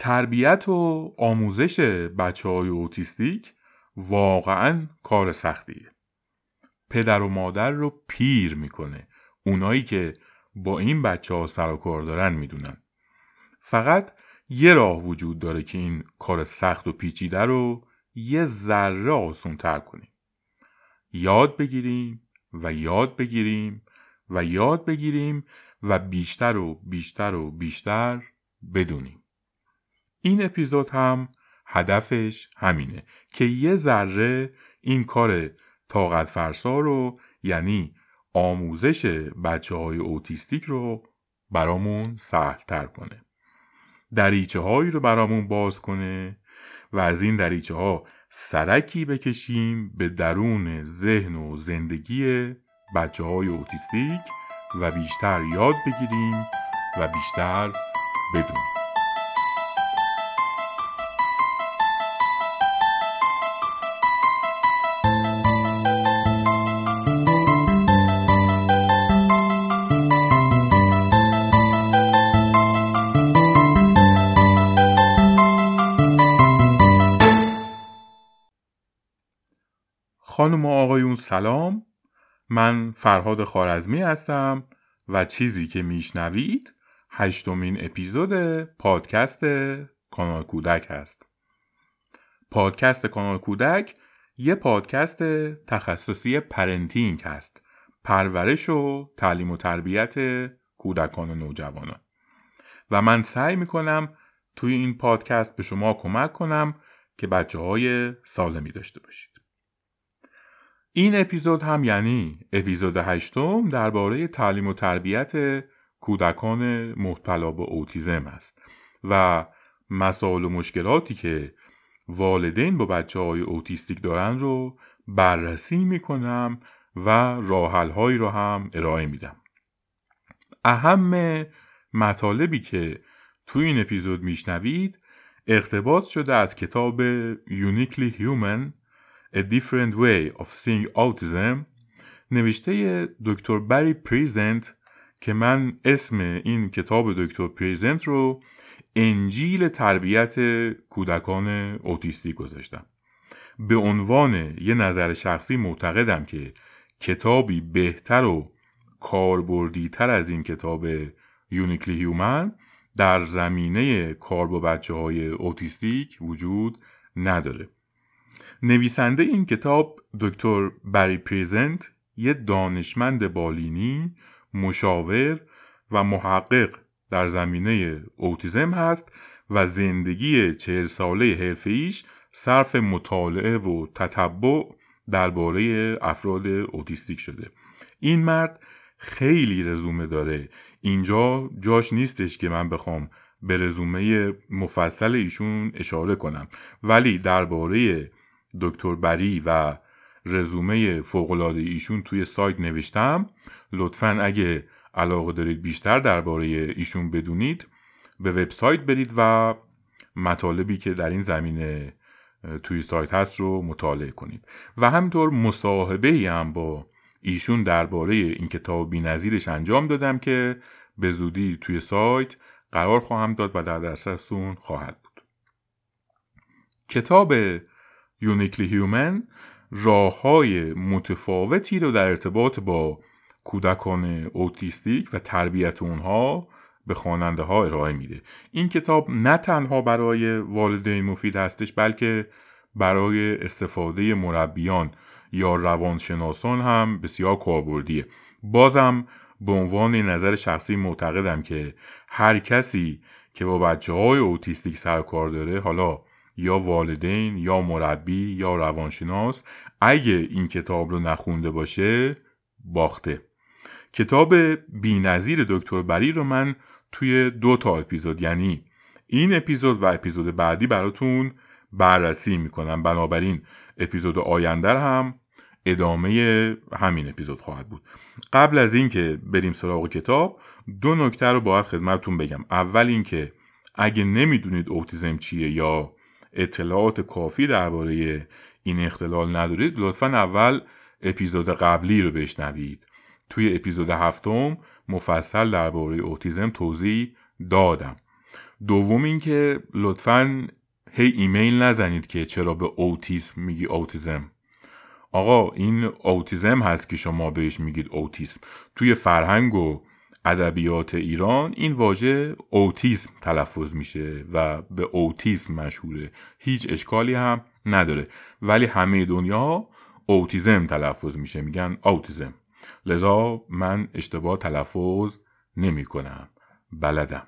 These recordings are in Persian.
تربیت و آموزش بچه های اوتیستیک واقعا کار سختیه پدر و مادر رو پیر می‌کنه. اونایی که با این بچه ها سر و کار دارن می‌دونن. فقط یه راه وجود داره که این کار سخت و پیچیده رو یه ذره آسون تر کنیم. یاد بگیریم و یاد بگیریم و یاد بگیریم و بیشتر و بیشتر و بیشتر بدونیم. این اپیزود هم هدفش همینه که یه ذره این کار طاقت فرسا رو یعنی آموزش بچه های اوتیستیک رو برامون سهل تر کنه. دریچه هایی رو برامون باز کنه و از این دریچه ها سرکی بکشیم به درون ذهن و زندگی بچه های اوتیستیک و بیشتر یاد بگیریم و بیشتر بدونیم. خانم و آقایون سلام. من فرهاد خوارزمی هستم و چیزی که میشنوید هشتمین اپیزود پادکست کانال کودک هست. پادکست کانال کودک یه پادکست تخصصی parenting هست. پرورش و تعلیم و تربیت کودکان و نوجوانان. و من سعی می‌کنم توی این پادکست به شما کمک کنم که بچه های سالمی داشته باشید. این اپیزود هم یعنی اپیزود هشتم درباره تعلیم و تربیت کودکان مبتلا به اوتیزم است و مسائل و مشکلاتی که والدین با بچه های اوتیستیک دارن رو بررسی می‌کنم و راحل هایی رو هم ارائه میدم. اهم مطالبی که توی این اپیزود میشنوید اقتباس شده از کتاب Uniquely Human A Different Way of Seeing Autism نوشته دکتر بری پریزنت که من اسم این کتاب دکتر پریزنت رو انجیل تربیت کودکان اوتیستی گذاشتم. به عنوان یه نظر شخصی معتقدم که کتابی بهتر و کاربردی تر از این کتاب Uniquely Human در زمینه کار با بچه های اوتیستیک وجود نداره. نویسنده این کتاب دکتر بری پریزنت یه دانشمند بالینی مشاور و محقق در زمینه اوتیزم هست و زندگی چهل ساله حرفه‌ایش صرف مطالعه و تتبع درباره افراد اوتیستیک شده. این مرد خیلی رزومه داره. اینجا جاش نیستش که من بخوام به رزومه مفصل ایشون اشاره کنم. ولی درباره دکتر بری و رزومه فوقالعاده ایشون توی سایت نوشتم. لطفا اگه علاقه دارید بیشتر درباره ایشون بدونید به وبسایت برید و مطالبی که در این زمینه توی سایت هست رو مطالعه کنید. و همینطور مصاحبه هم با ایشون درباره این کتاب بینظیرش انجام دادم که به زودی توی سایت قرار خواهم داد و در دسترستون خواهد بود. کتاب Uniquely Human راه های متفاوتی رو در ارتباط با کودکان اوتیستیک و تربیت اونها به خواننده ها ارائه میده. این کتاب نه تنها برای والدین مفید هستش بلکه برای استفاده مربیان یا روانشناسان هم بسیار کاربردیه. بازم به عنوان نظر شخصی معتقدم که هر کسی که با بچه های اوتیستیک سر کار داره حالا یا والدین یا مربی یا روانشناس اگه این کتاب رو نخونده باشه باخته. کتاب بینظیر دکتر بری رو من توی دو تا اپیزود یعنی این اپیزود و اپیزود بعدی براتون بررسی می‌کنم. بنابراین اپیزود آینده هم ادامه همین اپیزود خواهد بود. قبل از اینکه بریم سراغ کتاب دو نکته رو باید خدمتتون بگم. اول اینکه اگه نمی‌دونید اوتیزم چیه یا اطلاعات کافی درباره این اختلال ندارید لطفا اول اپیزود قبلی رو بشنوید. توی اپیزود هفتم مفصل درباره اوتیزم توضیح دادم. دوم اینکه لطفا هی ایمیل نزنید که چرا به اوتیسم میگی اوتیزم. آقا این اوتیزم هست که شما بهش میگید اوتیسم. توی فرهنگ و ادبیات ایران این واژه اوتیسم تلفظ میشه و به اوتیسم مشهوره. هیچ اشکالی هم نداره. ولی همه دنیا اوتیزم تلفظ میشه. میگن اوتیزم. لذا من اشتباه تلفظ نمی کنم بلدم.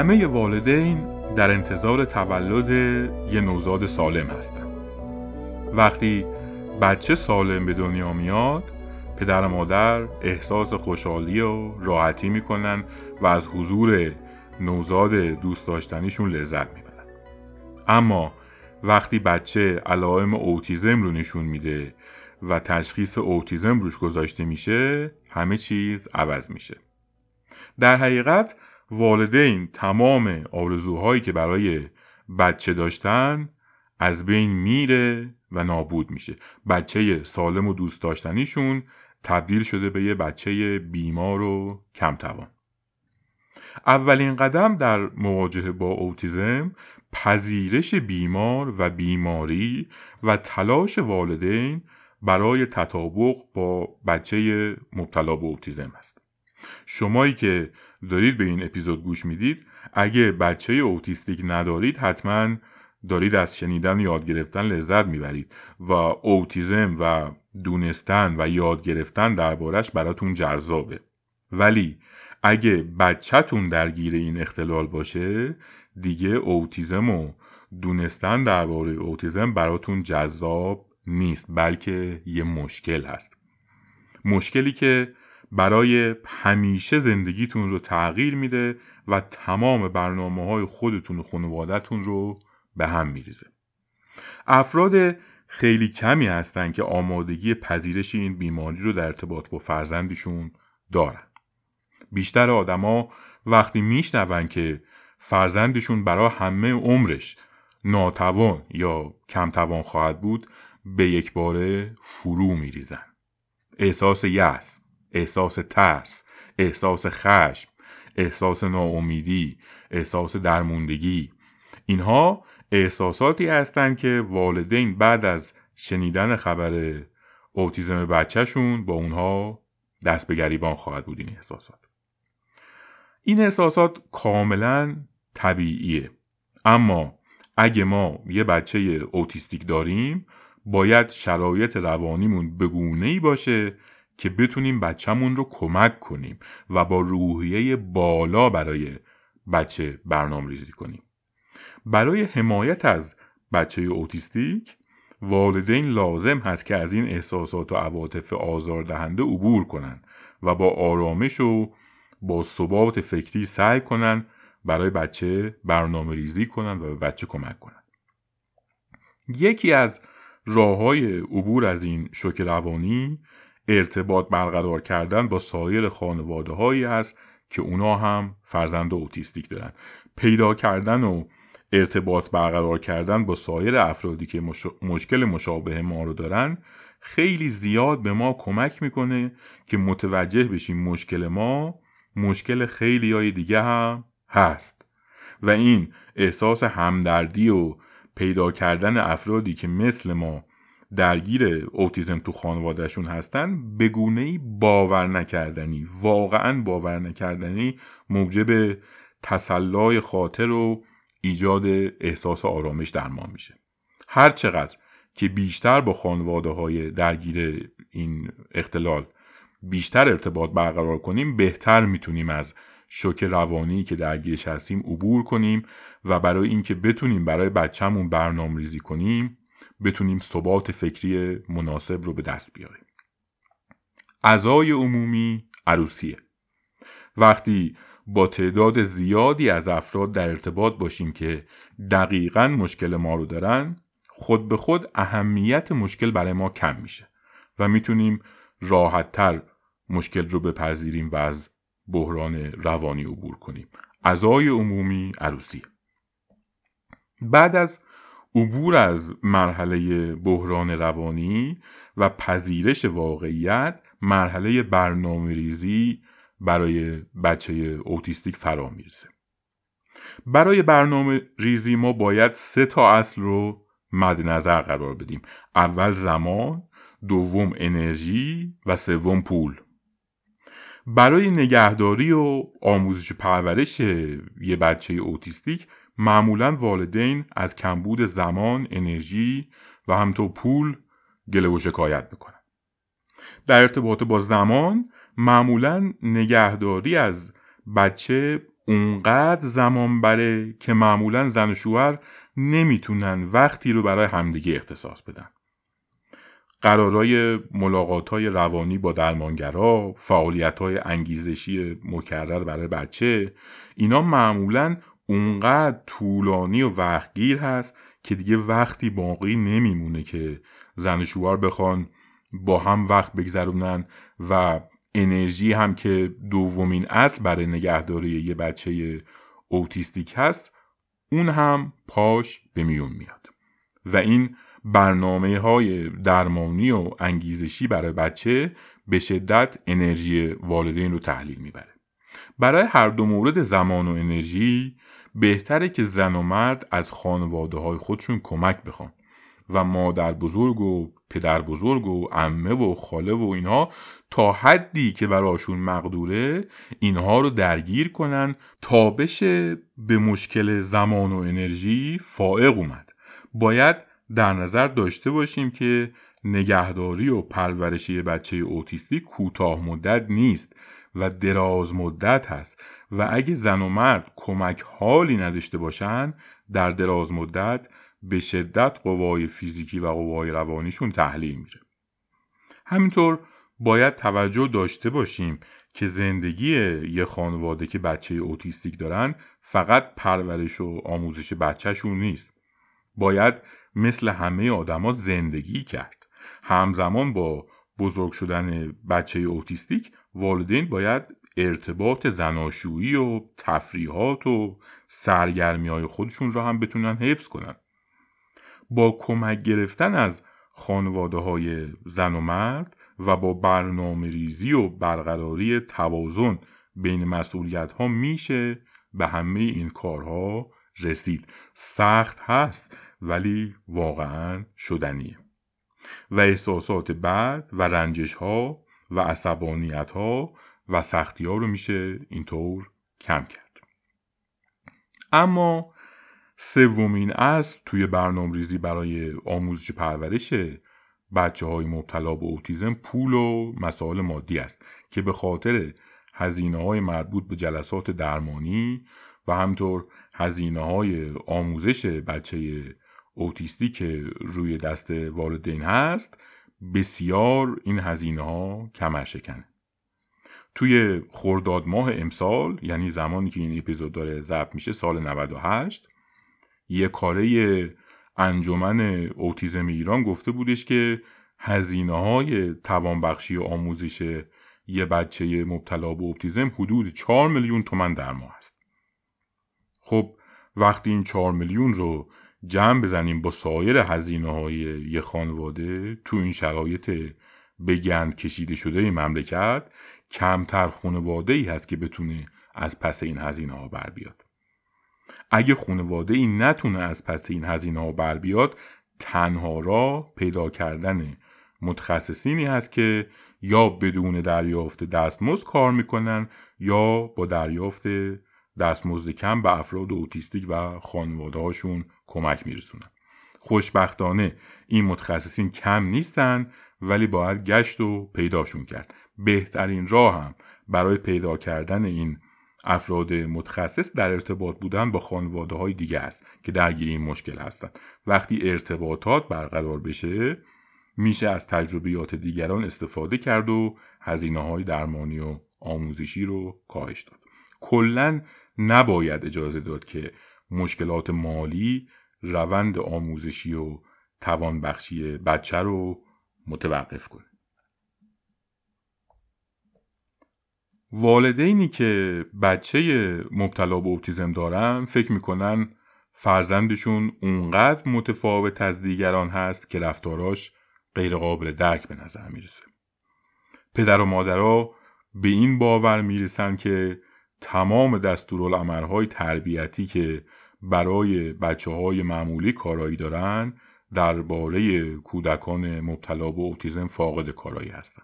همه والدین در انتظار تولد یه نوزاد سالم هستند. وقتی بچه سالم به دنیا میاد پدر و مادر احساس خوشحالی و راحتی می‌کنن و از حضور نوزاد دوست داشتنیشون لذت می‌برن اما وقتی بچه علائم اوتیزم رو نشون میده و تشخیص اوتیزم روش گذاشته میشه همه چیز عوض میشه در حقیقت والدین تمام آرزوهایی که برای بچه داشتن از بین میره و نابود میشه. بچه سالم و دوست داشتنیشون تبدیل شده به یه بچه بیمار و کمتوان اولین قدم در مواجهه با اوتیزم پذیرش بیمار و بیماری و تلاش والدین برای تطابق با بچه مبتلا به اوتیزم است شمایی که دارید به این اپیزود گوش می‌دید؟ اگه بچه اوتیستیک ندارید حتما دارید از شنیدن و یاد گرفتن لذت می‌برید و اوتیزم و دونستن و یاد گرفتن دربارش براتون جذابه. ولی اگه بچهتون درگیر این اختلال باشه دیگه اوتیزم و دونستن درباره اوتیزم براتون جذاب نیست بلکه یه مشکل هست. مشکلی که برای همیشه زندگیتون رو تغییر میده و تمام برنامه های خودتون و خانوادتون رو به هم میریزه. افراد خیلی کمی هستن که آمادگی پذیرش این بیماری رو در ارتباط با فرزندشون دارن. بیشتر آدما وقتی میشنون که فرزندشون برای همه عمرش ناتوان یا کمتوان خواهد بود به یک باره فرو میریزن. احساس یأس. احساس ترس احساس خشم احساس ناامیدی احساس درموندگی. اینها احساساتی هستند که والدین بعد از شنیدن خبر اوتیزم بچهشون با اونها دست به گریبان خواهد بود این احساسات. این احساسات کاملا طبیعیه. اما اگه ما یه بچه اوتیستیک داریم باید شرایط روانیمون بگونه ای باشه که بتونیم بچهمون رو کمک کنیم و با روحیه بالا برای بچه برنامه ریزی کنیم. برای حمایت از بچه اوتیستیک والدین لازم هست که از این احساسات و عواطف آزاردهنده عبور کنند و با آرامش و با ثبات فکری سعی کنند برای بچه برنامه ریزی کنند و به بچه کمک کنند. یکی از راه های عبور از این شوک روانی ارتباط برقرار کردن با سایر خانواده هایی است که اونا هم فرزند اوتیستیک دارن. پیدا کردن و ارتباط برقرار کردن با سایر افرادی که مشکل مشابه ما رو دارن خیلی زیاد به ما کمک می‌کنه که متوجه بشیم مشکل ما مشکل خیلی های دیگه هم هست. و این احساس همدردی و پیدا کردن افرادی که مثل ما درگیر اوتیزم تو خانوادهشون هستن به گونه باور نکردنی واقعا باور نکردنی موجب تسلای خاطر و ایجاد احساس آرامش در ما میشه. هر چقدر که بیشتر با خانواده های درگیر این اختلال بیشتر ارتباط برقرار کنیم بهتر می‌تونیم از شوک روانی که درگیرش هستیم عبور کنیم و برای اینکه بتونیم برای بچهمون برنامه ریزی کنیم بتونیم ثبات فکری مناسب رو به دست بیاریم. اعضای عمومی عروسیه. وقتی با تعداد زیادی از افراد در ارتباط باشیم که دقیقا مشکل ما رو دارن خود به خود اهمیت مشکل برای ما کم میشه و می‌تونیم راحتتر مشکل رو بپذیریم و از بحران روانی عبور کنیم. اعضای عمومی عروسی بعد از عبور از مرحله بحران روانی و پذیرش واقعیت مرحله برنامه ریزی برای بچه اوتیستیک فرا می‌رسه برای برنامه ریزی ما باید سه تا اصل رو مد نظر قرار بدیم. اول زمان دوم انرژی و سوم پول. برای نگهداری و آموزش پرورش یه بچه اوتیستیک معمولا والدین از کمبود زمان، انرژی و همطور پول گله و شکایت می‌کنن. در ارتباط با زمان معمولا نگهداری از بچه اونقدر زمان بره که معمولا زن و شوهر نمی‌تونن وقتی رو برای همدیگه اختصاص بدن. قرارای ملاقات های روانی با درمانگرا، فعالیت های انگیزشی مکرر برای بچه اینا معمولا اونقدر طولانی و وقتگیر هست که دیگه وقتی باقی نمیمونه که زن شوهر بخوان با هم وقت بگذرونن و انرژی هم که دومین اصل برای نگهداری یه بچه اوتیستیک هست اون هم پاش به میون میاد. و این برنامه های درمانی و انگیزشی برای بچه به شدت انرژی والدین رو تحلیل می‌بره. برای هر دو مورد زمان و انرژی بهتره که زن و مرد از خانواده های خودشون کمک بخوان. و مادر بزرگ و پدر بزرگ و امه و خاله و اینها تا حدی که براشون مقدوره اینها رو درگیر کنن تا بشه به مشکل زمان و انرژی فائق اومد. باید در نظر داشته باشیم که نگهداری و پرورشی بچه اوتیستی کوتاه مدت نیست و دراز مدت هست. و اگه زن و مرد کمک حالی نداشته باشن در دراز مدت به شدت قوای فیزیکی و قوای روانیشون تحلیل میره همینطور باید توجه داشته باشیم که زندگی یه خانواده که بچه اوتیستیک دارن فقط پرورش و آموزش بچهشون نیست. باید مثل همه آدما زندگی کرد. همزمان با بزرگ شدن بچه اوتیستیک والدین باید ارتباط زناشویی و تفریحات و سرگرمی های خودشون را هم بتونن حفظ کنن. با کمک گرفتن از خانواده های زن و مرد و با برنامه ریزی و برقراری توازن بین مسئولیت ها میشه به همه این کارها رسید. سخت هست ولی واقعا شدنیه. و احساسات بد و رنجش ها و عصبانیت ها و سختی ها رو میشه اینطور کم کرد. اما سومین اصل توی برنامه ریزی برای آموزش پرورش بچه های مبتلا به اوتیزم پول و مسائل مادی است که به خاطر هزینه های مربوط به جلسات درمانی و همطور هزینه های آموزش بچه اوتیستی که روی دست والدین هست بسیار این هزینه ها کمر شکنه توی خرداد ماه امسال یعنی زمانی که این اپیزود داره ضبط میشه سال 98 یه کاره انجمن اوتیزم ایران گفته بودش که هزینه های توانبخشی و آموزش یه بچه مبتلا به اوتیزم حدود 4 میلیون تومن در ماه است. خب وقتی این 4 میلیون رو جمع بزنیم با سایر هزینه های یه خانواده تو این شرایط بگند کشیده شده مملکت کمتر خانواده ای هست که بتونه از پس این هزینه ها بر بیاد. اگه خانواده ای نتونه از پس این هزینه ها بر بیاد تنها راه پیدا کردن متخصصینی هست که یا بدون دریافت دستمزد کار می‌کنن یا با دریافت دستمزد کم به افراد اوتیستیک و خانواده هاشون کمک میرسونن خوشبختانه این متخصصین کم نیستن ولی باید گشت و پیداشون کرد. بهترین راه هم برای پیدا کردن این افراد متخصص در ارتباط بودن با خانواده های دیگه است که درگیر این مشکل هستند. وقتی ارتباطات برقرار بشه میشه از تجربیات دیگران استفاده کرد و هزینه های درمانی و آموزشی رو کاهش داد. کلا نباید اجازه داد که مشکلات مالی روند آموزشی و توانبخشی بچه رو متوقف کنه والدینی که بچه مبتلا به اوتیزم دارن فکر می‌کنن فرزندشون اونقدر متفاوت از دیگران هست که رفتاراش غیر قابل درک به نظر می‌رسه. پدر و مادرها به این باور می‌رسن که تمام دستورالعملهای تربیتی که برای بچه های معمولی کارایی دارن درباره کودکان مبتلا به اوتیزم فاقد کارایی هستن.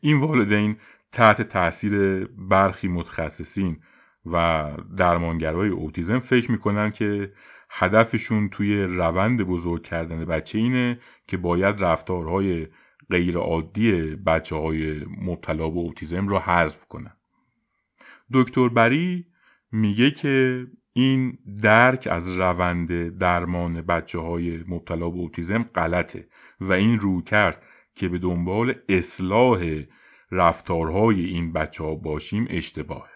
این والدین تحت تاثیر برخی متخصصین و درمانگرای اوتیزم فکر می‌کنن که هدفشون توی روند بزرگ کردن بچه اینه که باید رفتارهای غیر عادی بچه های مبتلا به اوتیزم رو حذف کنن دکتر بری میگه که این درک از روند درمان بچه های مبتلا به اوتیزم غلطه و این رو کرد که به دنبال اصلاح رفتارهای این بچه ها باشیم اشتباهه.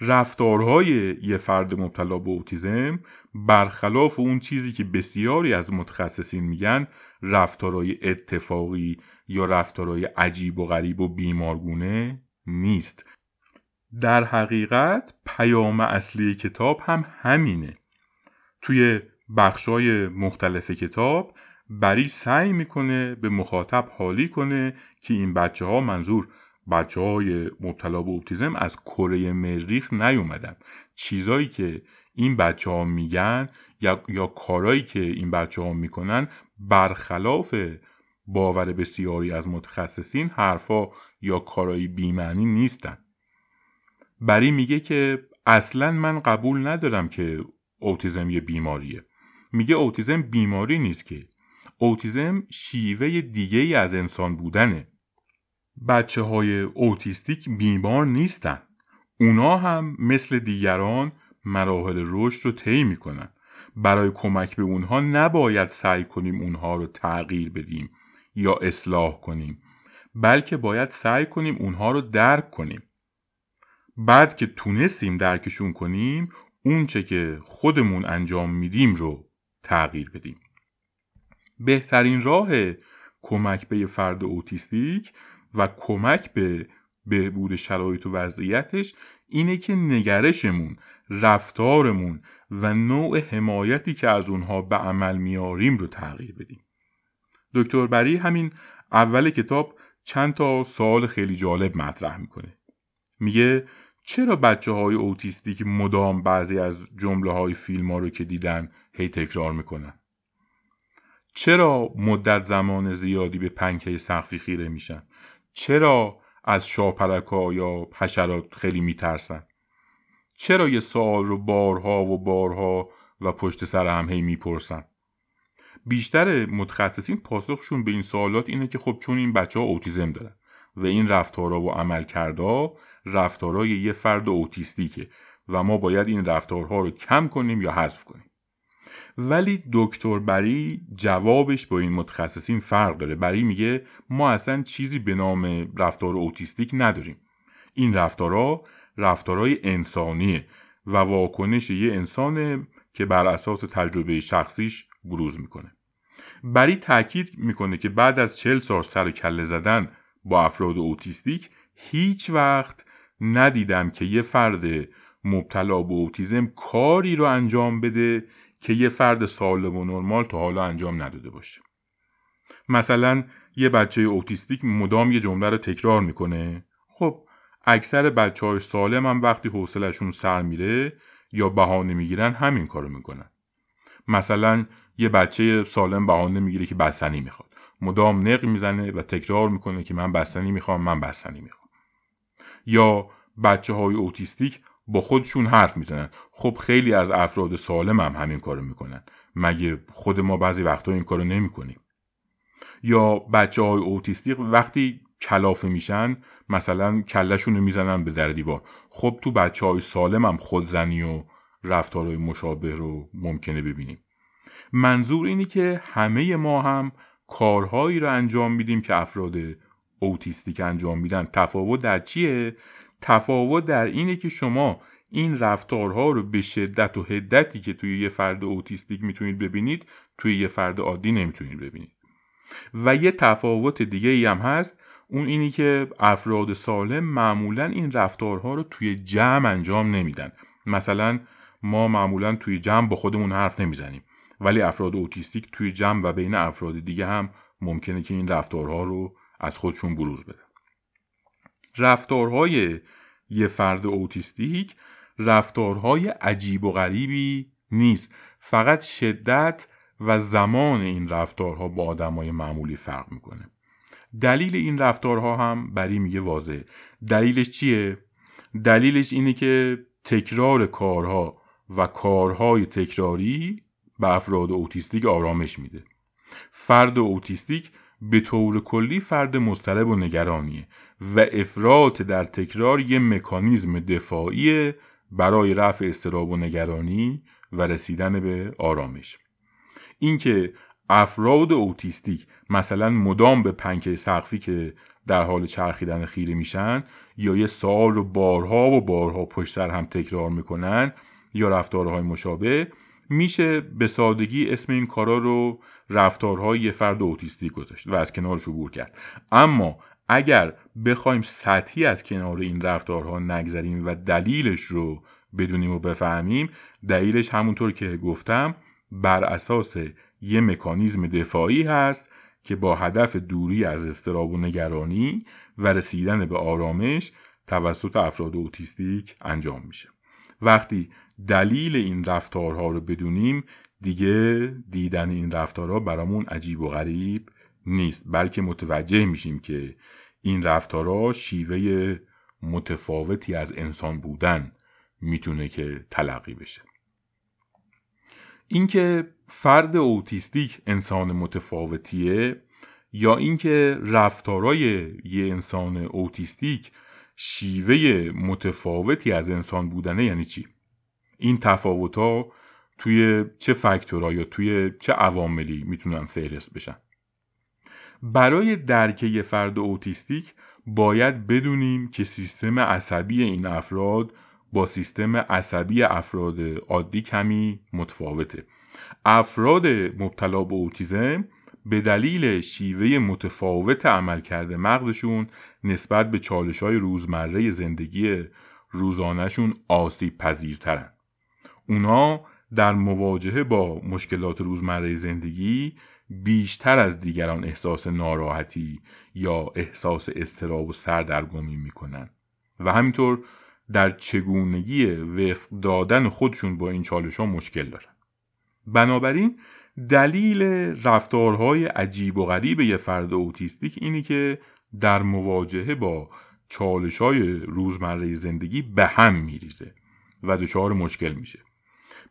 رفتارهای یه فرد مبتلا به اوتیزم برخلاف اون چیزی که بسیاری از متخصصین میگن رفتارهای اتفاقی یا رفتارهای عجیب و غریب و بیمارگونه نیست. در حقیقت پیام اصلی کتاب هم همینه. توی بخشای مختلف کتاب بری سعی می‌کنه به مخاطب حالی کنه که این بچه ها منظور بچه های مبتلا به اوتیزم از کره مریخ نیومدن. چیزایی که این بچه ها میگن یا, یا کارایی که این بچه ها می‌کنن برخلاف باور بسیاری از متخصصین حرفا یا کارایی بیمعنی نیستن. بری میگه که اصلا من قبول ندارم که اوتیزم یه بیماریه. میگه اوتیزم بیماری نیست که. اوتیزم شیوه دیگه ای از انسان بودنه. بچه های اوتیستیک بیمار نیستن. اونا هم مثل دیگران مراحل رشد رو طی می‌کنن. برای کمک به اونها نباید سعی کنیم اونها رو تغییر بدیم یا اصلاح کنیم بلکه باید سعی کنیم اونها رو درک کنیم. بعد که تونستیم درکشون کنیم اونچه که خودمون انجام میدیم رو تغییر بدیم. بهترین راه کمک به فرد اوتیستیک و کمک به بهبود شرایط و وضعیتش اینه که نگرشمون رفتارمون و نوع حمایتی که از اونها به عمل میاریم رو تغییر بدیم. دکتر بری همین اول کتاب چند تا سوال خیلی جالب مطرح می‌کنه. میگه چرا بچه های اوتیستیک مدام بعضی از جمله های فیلم ها رو که دیدن هی تکرار می‌کنن؟ چرا مدت زمان زیادی به پنکه سقفی خیره میشن؟ چرا از شاپرکا یا حشرات خیلی میترسن؟ چرا یه سوال رو بارها و بارها و پشت سر هم هی می‌پرسن؟ بیشتر متخصصین پاسخشون به این سوالات اینه که خب چون این بچه ها اوتیزم دارن و این رفتارها و عمل کرده رفتارهای یه فرد اوتیستیکه و ما باید این رفتارها رو کم کنیم یا حذف کنیم. ولی دکتر بری جوابش با این متخصصین فرق داره. بری میگه ما اصلا چیزی به نام رفتار اوتیستیک نداریم. این رفتارها رفتارهای انسانیه و واکنش یه انسانه که بر اساس تجربه شخصیش بروز می‌کنه. بری تاکید می‌کنه که بعد از چل سال سر کله زدن با افراد اوتیستیک هیچ وقت ندیدم که یه فرد مبتلا به اوتیزم کاری رو انجام بده که یه فرد سالم و نرمال تا حالا انجام نداده باشه. مثلا یه بچه اوتیستیک مدام یه جمله رو تکرار می‌کنه. خب اکثر بچه های سالم هم وقتی حوصلشون سر میره یا بهانه می‌گیرن همین کارو می‌کنن. مثلا یه بچه سالم بهانه می‌گیره که بستنی می‌خواد. مدام نق می‌زنه و تکرار می‌کنه که من بستنی می‌خوام من بستنی می‌خوام. یا بچه های اوتیستیک با خودشون حرف می‌زنن. خب خیلی از افراد سالم هم همین کارو می‌کنن. مگه خود ما بعضی وقتا این کارو نمی‌کنیم؟ یا بچه های اوتیستیک وقتی کلافه میشن مثلا کلشون رو می‌زنن به در دیوار. خب تو بچه های سالم هم خودزنی و رفتارهای مشابه رو ممکنه ببینیم. منظور اینی که همه ما هم کارهایی رو انجام میدیم که افراد اوتیستیک انجام میدن. تفاوت در چیه؟ تفاوت در اینه که شما این رفتارها رو به شدت و حدتی که توی یه فرد اوتیستیک می‌تونید ببینید توی یه فرد عادی نمی‌تونید ببینید. و یه تفاوت دیگه ای هم هست اون اینی که افراد سالم معمولا این رفتارها رو توی جمع انجام نمیدن. مثلا ما معمولا توی جمع با خودمون حرف نمی‌زنیم ولی افراد اوتیستیک توی جمع و بین افراد دیگه هم ممکنه که این رفتارها رو از خودشون بروز بدن. رفتارهای یه فرد اوتیستیک رفتارهای عجیب و غریبی نیست. فقط شدت و زمان این رفتارها با آدمای معمولی فرق می‌کنه. دلیل این رفتارها هم بری میگه واضح دلیلش چیه؟ دلیلش اینه که تکرار کارها و کارهای تکراری به افراد اوتیستیک آرامش میده. فرد اوتیستیک به طور کلی فرد مضطرب و نگرانیه و افراط در تکرار یه مکانیزم دفاعی برای رفع اضطراب و نگرانی و رسیدن به آرامش. اینکه افراد اوتیستیک مثلا مدام به پنکه سقفی که در حال چرخیدن خیره میشن یا یه سوال رو بارها و بارها پشت سر هم تکرار می‌کنن یا رفتارهای مشابه میشه به سادگی اسم این کارا رو رفتارهای یه فرد اوتیستیک گذاشت و از کنارش عبور کرد. اما اگر بخوایم سطحی از کنار این رفتارها نگذریم و دلیلش رو بدونیم و بفهمیم دلیلش همونطور که گفتم بر اساس یه مکانیزم دفاعی هست که با هدف دوری از استراب و نگرانی و رسیدن به آرامش توسط افراد اوتیستیک انجام میشه. وقتی دلیل این رفتارها رو بدونیم دیگه دیدن این رفتارها برامون عجیب و غریب نیست بلکه متوجه میشیم که این رفتارها شیوه متفاوتی از انسان بودن می‌تونه که تلقی بشه. اینکه فرد اوتیستیک انسان متفاوتیه یا اینکه رفتارای یه انسان اوتیستیک شیوه متفاوتی از انسان بودنه یعنی چی؟ این تفاوت ها توی چه فاکتورها یا توی چه عواملی می‌تونن فهرست بشن. برای درک یه فرد اوتیستیک باید بدونیم که سیستم عصبی این افراد با سیستم عصبی افراد عادی کمی متفاوته. افراد مبتلا به اوتیزم به دلیل شیوه متفاوت عملکرد مغزشون نسبت به چالش های روزمره زندگی روزانهشون آسیب پذیرترن اونا در مواجهه با مشکلات روزمره زندگی بیشتر از دیگران احساس ناراحتی یا احساس استراب و سردرگمی می‌کنن. و همینطور در چگونگی وفق دادن خودشون با این چالش ها مشکل دارن. بنابراین دلیل رفتارهای عجیب و غریب یه فرد اوتیستیک اینی که در مواجهه با چالش های روزمره زندگی به هم میریزه و دچار مشکل میشه.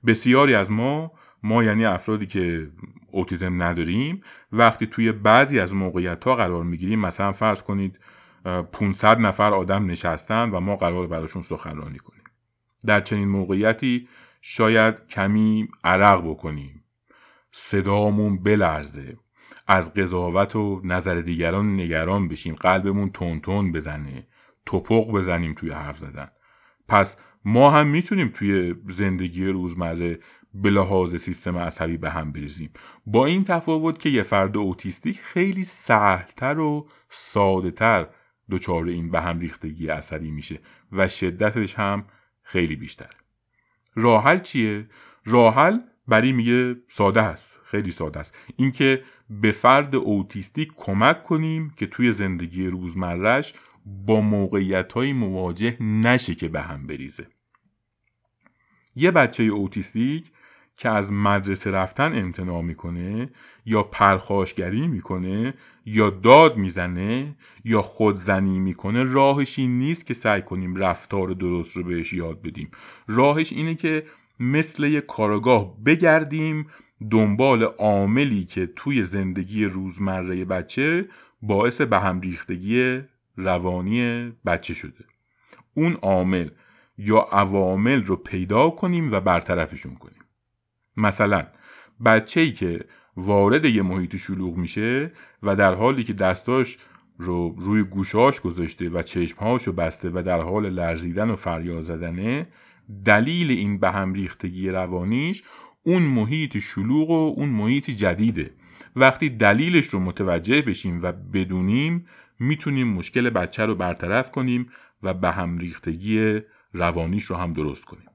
بسیاری از ما ما یعنی افرادی که اوتیزم نداریم وقتی توی بعضی از موقعیت ها قرار می‌گیریم مثلا فرض کنید 500 نفر آدم نشستن و ما قرار براشون سخنرانی کنیم. در چنین موقعیتی شاید کمی عرق بکنیم. صدامون بلرزه. از قضاوت و نظر دیگران نگران بشیم. قلبمون تون تون بزنه. توپق بزنیم توی حرف زدن. پس ما هم می‌تونیم توی زندگی روزمره به لحاظ سیستم عصبی به هم بریزیم. با این تفاوت که یه فرد اوتیستیک خیلی سهلتر و ساده دچار این به هم ریختگی عصبی میشه و شدتش هم خیلی بیشتر راحل چیه؟ راحل برای میگه ساده است خیلی ساده است. اینکه به فرد اوتیستیک کمک کنیم که توی زندگی روزمرهش با موقعیت های مواجه نشه که به هم بریزه. یه بچه اوتیستیک که از مدرسه رفتن امتناع می‌کنه یا پرخاشگری می‌کنه یا داد می‌زنه یا خودزنی می‌کنه راهش این نیست که سعی کنیم رفتار درست رو بهش یاد بدیم. راهش اینه که مثل یه کارگاه بگردیم دنبال عاملی که توی زندگی روزمره بچه باعث به هم ریختگی روانی بچه شده. اون عامل یا عوامل رو پیدا کنیم و برطرفشون کنیم. مثلا بچه ای که وارد یه محیط شلوغ میشه و در حالی که دستاش رو روی گوشاش گذاشته و چشمهاش رو بسته و در حال لرزیدن و فریاد زدنه دلیل این به هم ریختگی روانیش اون محیط شلوغ و اون محیط جدیده. وقتی دلیلش رو متوجه بشیم و بدونیم می‌تونیم مشکل بچه رو برطرف کنیم و به هم ریختگی روانیش رو هم درست کنیم.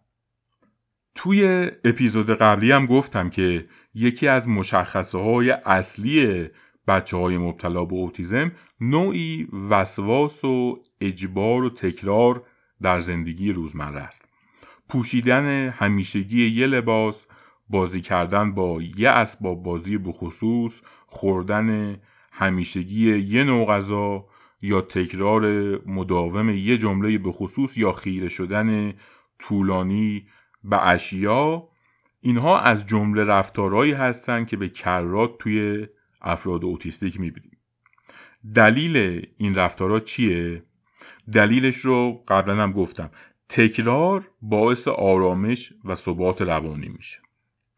توی اپیزود قبلی هم گفتم که یکی از مشخصه های اصلی بچه های مبتلا به اوتیزم نوعی وسواس و اجبار و تکرار در زندگی روزمره است. پوشیدن همیشگی یه لباس بازی کردن با یه اسباب بازی بخصوص خوردن همیشگی یه نوع غذا یا تکرار مداوم یه جمله به خصوص یا خیره شدن طولانی به اشیا اینها از جمله رفتارهایی هستند که به کرات توی افراد اوتیستیک می‌بینیم. دلیل این رفتارها چیه؟ دلیلش رو قبلا هم گفتم. تکرار باعث آرامش و ثبات روانی میشه.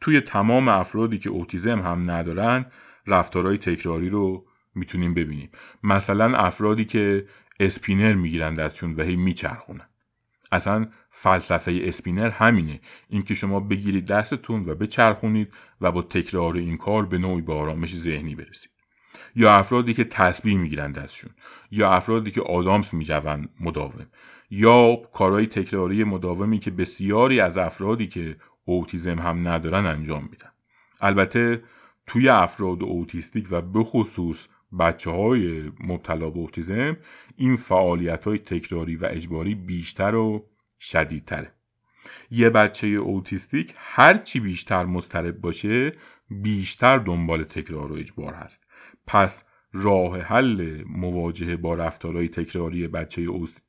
توی تمام افرادی که اوتیزم هم ندارن رفتارهای تکراری رو می‌تونیم ببینیم. مثلا افرادی که اسپینر می‌گیرن دستشون و هی میچرخونن. اصلا فلسفه اسپینر همینه. اینکه شما بگیرید دستتون و بچرخونید و با تکرار این کار به نوعی به آرامش ذهنی برسید. یا افرادی که تسبیح می‌گیرن دستشون. یا افرادی که آدامس میجون مداوم. یا کارهای تکراری مداومی که بسیاری از افرادی که اوتیزم هم ندارن انجام میدن. البته توی افراد اوتیستیک و به خصوص بچه های مبتلا به اوتیزم این فعالیت های تکراری و اجباری بیشتر و شدیدتره. یه بچه اوتیستیک هرچی بیشتر مسترب باشه بیشتر دنبال تکرار و اجبار هست. پس راه حل مواجهه با رفتارهای تکراری بچه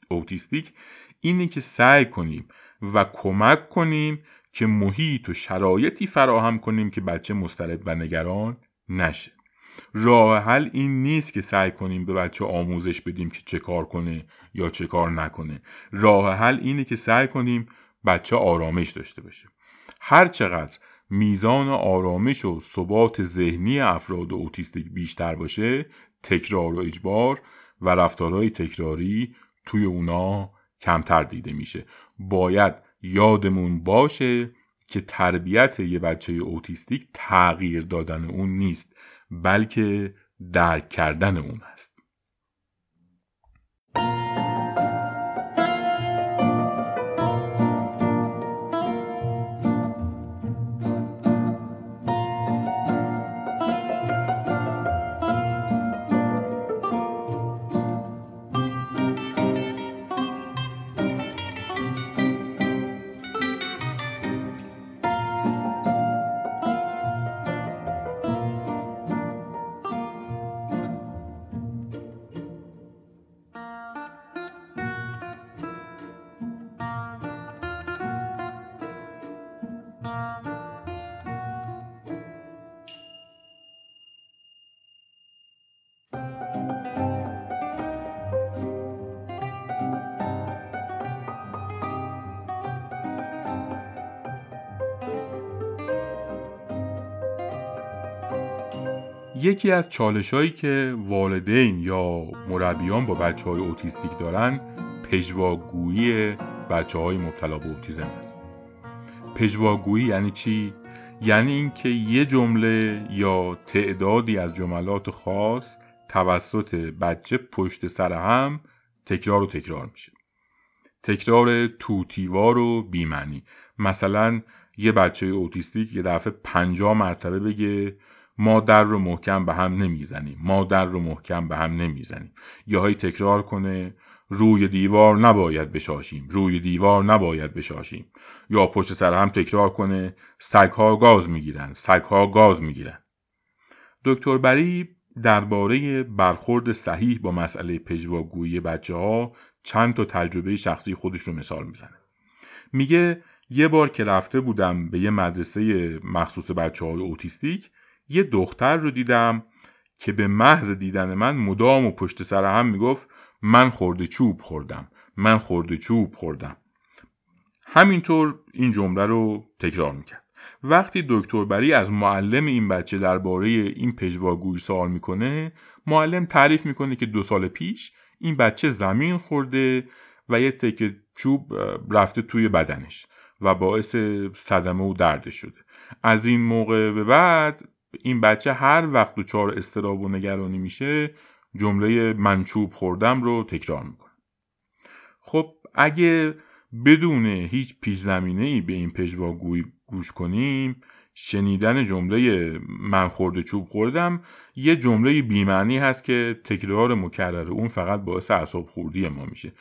اوتیستیک اینه که سعی کنیم و کمک کنیم که محیط و شرایطی فراهم کنیم که بچه مسترب و نگران نشه. راه حل این نیست که سعی کنیم به بچه آموزش بدیم که چه کار کنه یا چه کار نکنه. راه حل اینه که سعی کنیم بچه آرامش داشته باشه. هر چقدر میزان آرامش و ثبات ذهنی افراد اوتیستیک بیشتر باشه تکرار و اجبار و رفتارهای تکراری توی اونا کمتر دیده میشه. باید یادمون باشه که تربیت یه بچه اوتیستیک تغییر دادن اون نیست. بلکه درک کردن اون است. یکی از چالش هایی که والدین یا مربیان با بچه های اوتیستیک دارن پژواگویی بچه های مبتلا به اوتیزم است. پژواگویی یعنی چی؟ یعنی اینکه یه جمله یا تعدادی از جملات خاص توسط بچه پشت سر هم تکرار و تکرار میشه. تکرار توتیوار و بیمعنی. مثلا یه بچه اوتیستیک یه دفعه پنجاه مرتبه بگه ما در رو محکم به هم نمی‌زنیم. ما در رو محکم به هم نمی‌زنیم. یا های تکرار کنه روی دیوار نباید بشاشیم. روی دیوار نباید بشاشیم. یا پشت سر هم تکرار کنه سگها گاز می‌گیرن. سگها گاز می‌گیرن. دکتر بری درباره برخورد صحیح با مسئله پژواگویی بچه ها چند تا تجربه شخصی خودش رو مثال می‌زنه. میگه یه بار که رفته بودم به یه مدرسه مخصوص بچه های اوتیستیک یه دختر رو دیدم که به محض دیدن من مدام و پشت سر هم می‌گفت من خورده چوب خوردم من خورده چوب خوردم. همینطور این جمله رو تکرار می‌کرد. وقتی دکتر بری از معلم این بچه درباره این پژواگویی سوال می‌کنه معلم تعریف می‌کنه که دو سال پیش این بچه زمین خورده و یه تکه چوب رفته توی بدنش و باعث صدمه و دردش شده. از این موقع به بعد این بچه هر وقت دچار استراب و نگرانی میشه جمله منچوب خوردم رو تکرار می‌کنه خب اگه بدون هیچ پیش زمینه ای به این پژواگویی گوش کنیم شنیدن جمله من خورده چوب خوردم یه جمله بیمعنی هست که تکرار مکرر اون فقط باعث اعصاب خوردی ما میشه.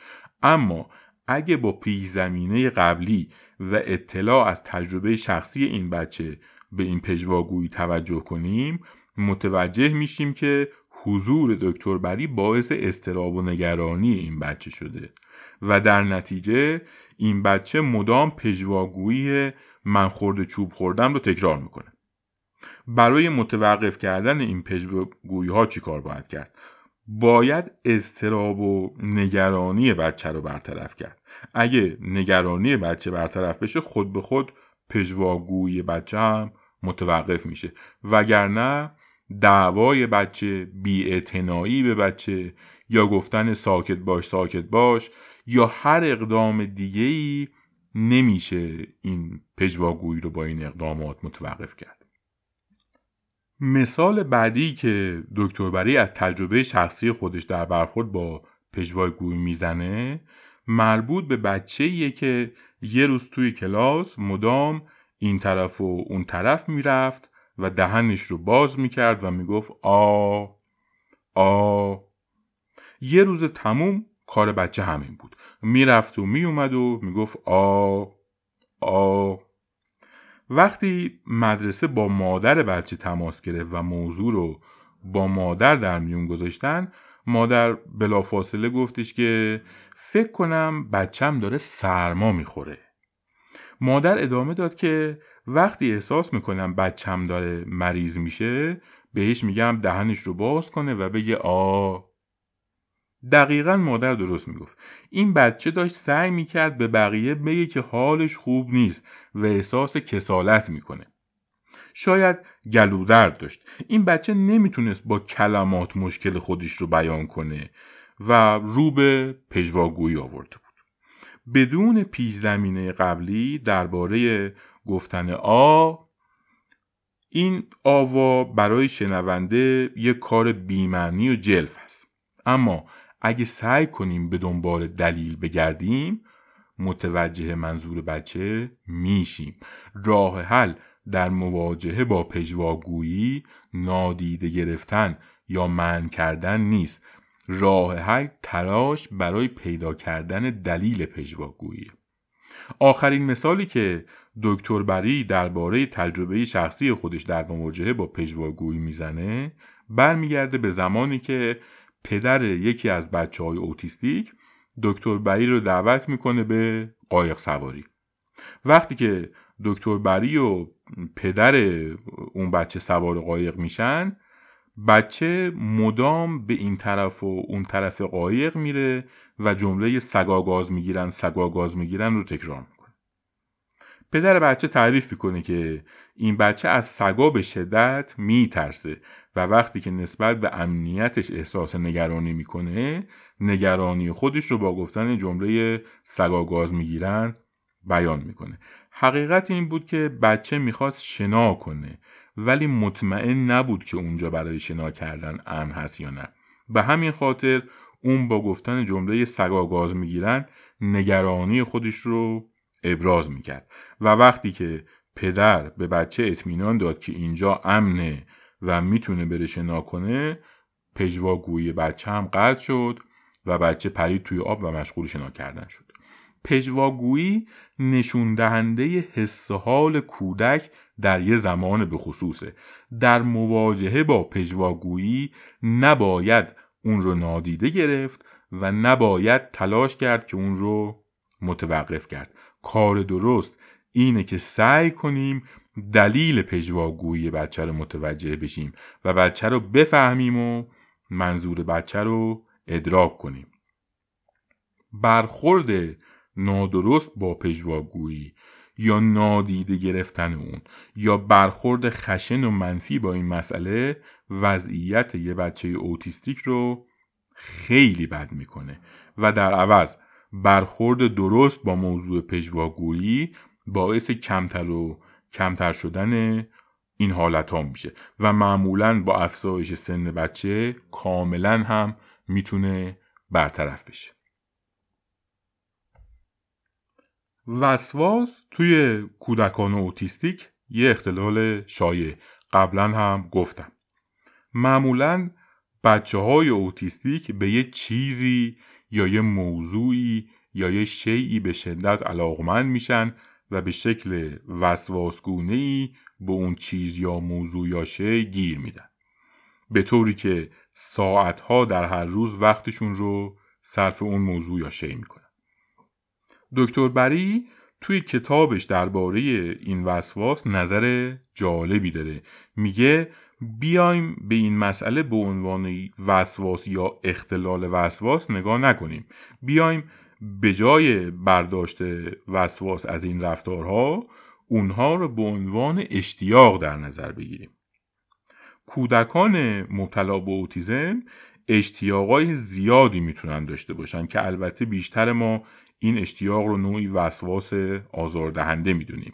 اما اگه با پیش زمینه قبلی و اطلاع از تجربه شخصی این بچه به این پژواگویی توجه کنیم متوجه میشیم که حضور دکتر بری باعث استراب و نگرانی این بچه شده و در نتیجه این بچه مدام پژواگویی من خورده چوب خوردم رو تکرار می‌کنه. برای متوقف کردن این پژواگویی ها چی کار باید کرد؟ باید استراب و نگرانی بچه رو برطرف کرد. اگه نگرانی بچه برطرف بشه خود به خود پژواگویی بچه هم متوقف میشه. وگرنه دعوای بچه بیاعتنایی به بچه یا گفتن ساکت باش ساکت باش یا هر اقدام دیگه ای نمیشه این پژواگویی رو با این اقدامات متوقف کرد. مثال بعدی که دکتر بری از تجربه شخصی خودش در برخورد با پژواگویی می‌زنه مربوط به بچه که یه روز توی کلاس مدام این طرف و اون طرف می‌رفت و دهنش رو باز می‌کرد و می‌گفت آ آ. یه روز تموم کار بچه همین بود. می‌رفت و میومد و می‌گفت آ آ. وقتی مدرسه با مادر بچه تماس گرفت و موضوع رو با مادر در میون گذاشتن مادر بلافاصله گفتش که فکر کنم بچم داره سرما می‌خوره. مادر ادامه داد که وقتی احساس می‌کنم بچم داره مریض میشه بهش میگم دهنش رو باز کنه و بگه آ. دقیقا مادر درست می‌گفت. این بچه داشت سعی می‌کرد به بقیه بگه که حالش خوب نیست و احساس کسالت می‌کنه. شاید گلودرد داشت. این بچه نمی‌تونست با کلمات مشکل خودش رو بیان کنه و رو به پژواگویی آورده بود بدون پیش زمینه قبلی درباره گفتن آ این آوا برای شنونده یک کار بیمعنی و جلف هست اما اگه سعی کنیم به دنبال دلیل بگردیم متوجه منظور بچه میشیم. راه حل در مواجهه با پژواگویی نادیده گرفتن یا من کردن نیست. راه حل تلاش برای پیدا کردن دلیل پژواگویی آخرین مثالی که دکتر بری درباره تجربه شخصی خودش در مواجهه با پژواگویی می‌زنه برمیگرده به زمانی که پدر یکی از بچه های اوتیستیک دکتر بری رو دعوت می‌کنه به قایق سواری. وقتی که دکتر بری و پدر اون بچه سوار قایق میشن بچه مدام به این طرف و اون طرف قایق میره و جمله سگا گاز می‌گیرن سگا گاز می‌گیرن رو تکرار می‌کنه. پدر بچه تعریف می‌کنه که این بچه از سگا به شدت میترسه و وقتی که نسبت به امنیتش احساس نگرانی می‌کنه نگرانی خودش رو با گفتن جمله سگا گاز می‌گیرن بیان می‌کنه. حقیقت این بود که بچه می‌خواست شنا کنه. ولی مطمئن نبود که اونجا برای شنا کردن امن هست یا نه. به همین خاطر اون با گفتن جمله سگا گاز می‌گیرن نگرانی خودش رو ابراز می‌کرد. و وقتی که پدر به بچه اطمینان داد که اینجا امنه و می‌تونه بره شنا کنه پژواگویی بچه هم قطع شد و بچه پرید توی آب و مشغول شنا کردن شد. پژواگویی نشون دهنده حس حال کودک در یه زمان به خصوصه. در مواجهه با پژواگویی نباید اون رو نادیده گرفت و نباید تلاش کرد که اون رو متوقف کرد. کار درست اینه که سعی کنیم دلیل پژواگویی بچه رو متوجه بشیم و بچه رو بفهمیم و منظور بچه رو ادراک کنیم. برخورد نادرست با پژواگویی یا نادیده گرفتن اون یا برخورد خشن و منفی با این مسئله وضعیت یه بچه اوتیستیک رو خیلی بد می‌کنه. و در عوض برخورد درست با موضوع پژواگویی باعث کمتر و کمتر شدن این حالت ها میشه. و معمولا با افزایش سن بچه کاملا هم می‌تونه برطرف بشه. وسواس توی کودکان اوتیستیک یه اختلال شایع. قبلا هم گفتم. معمولا بچه های اوتیستیک به یه چیزی یا یه موضوعی یا یه شیعی به شدت علاقمند میشن و به شکل وسواسگونه ای به اون چیز یا موضوع یا شی گیر میدن. به طوری که ساعتها در هر روز وقتشون رو صرف اون موضوع یا شی می‌کنن. دکتر بری توی کتابش درباره این وسواس نظر جالبی داره. میگه بیایم به این مسئله به عنوان وسواس یا اختلال وسواس نگاه نکنیم. بیایم به جای برداشت وسواس از این رفتارها اونها رو به عنوان اشتیاق در نظر بگیریم. کودکان مبتلا به اوتیزم اشتیاقای زیادی می‌تونن داشته باشن که البته بیشتر ما این اشتیاق رو نوعی وسواس آزاردهنده می‌دونیم.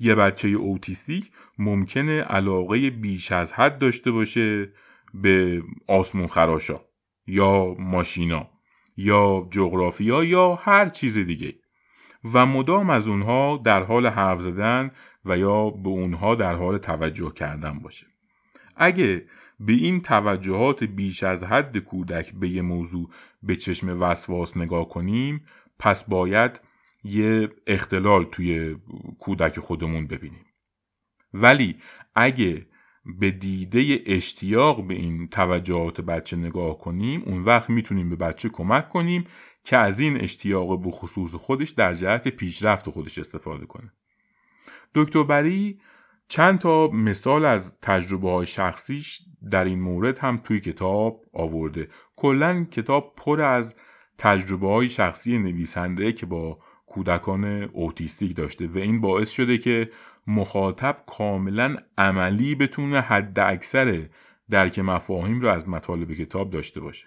یه بچه اوتیستیک ممکنه علاقه بیش از حد داشته باشه به آسمون خراشا یا ماشینا یا جغرافیا یا هر چیز دیگه. و مدام از اونها در حال حرف زدن و یا به اونها در حال توجه کردن باشه. اگه به این توجهات بیش از حد کودک به یه موضوع به چشم وسواس نگاه کنیم پس باید یه اختلال توی کودک خودمون ببینیم. ولی اگه به دیده اشتیاق به این توجهات بچه نگاه کنیم اون وقت می‌تونیم به بچه کمک کنیم که از این اشتیاق به خصوص خودش در جهت پیشرفت خودش استفاده کنه. دکتر بری چند تا مثال از تجربه های شخصیش در این مورد هم توی کتاب آورده. کلا کتاب پر از تجربه های شخصی نویسنده که با کودکان اوتیستیک داشته و این باعث شده که مخاطب کاملا عملی بتونه حد اکثر درک مفاهیم رو از مطالب کتاب داشته باشه.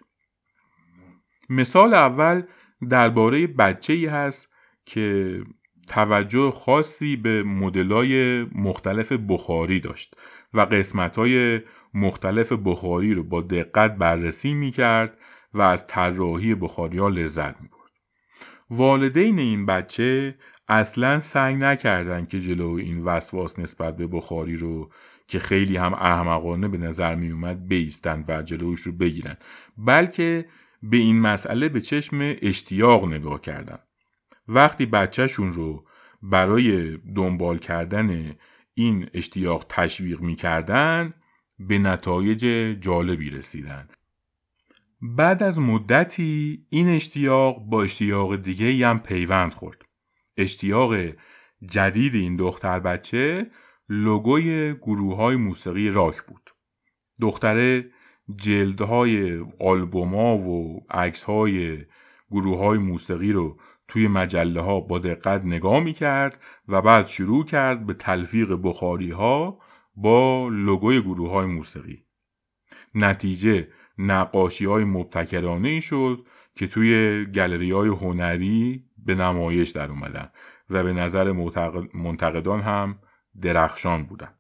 مثال اول درباره بچه ای هست که توجه خاصی به مدلای مختلف بخاری داشت و قسمت های مختلف بخاری رو با دقت بررسی می کرد و از طراحی بخاری ها لذت می برد. والدین این بچه اصلا سعی نکردن که جلو این وسواس نسبت به بخاری رو که خیلی هم احمقانه به نظر می اومد بیستند و جلوش رو بگیرن بلکه به این مسئله به چشم اشتیاق نگاه کردن وقتی بچهشون رو برای دنبال کردن این اشتیاق تشویق می‌کردن به نتایج جالبی رسیدن بعد از مدتی این اشتیاق با اشتیاق دیگه هم پیوند خورد. اشتیاق جدید این دختر بچه لوگوی گروه های موسیقی راک بود. دختره جلدهای آلبوما و عکس های گروه های موسیقی رو توی مجله ها با دقت نگاه می کرد و بعد شروع کرد به تلفیق بخاری ها با لوگوی گروه های موسیقی. نتیجه نقاشی های مبتکرانه ای شد که توی گلری های هنری به نمایش در اومدن و به نظر منتقدان هم درخشان بودن.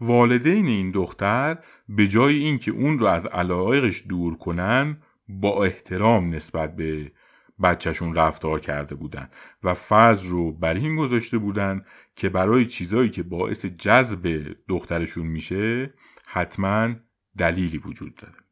والدین این دختر به جای اینکه اون رو از علایقش دور کنن با احترام نسبت به بچهشون رفتار کرده بودن و فرض رو بر این گذاشته بودن که برای چیزایی که باعث جذب دخترشون میشه حتما دلیلی وجود داره.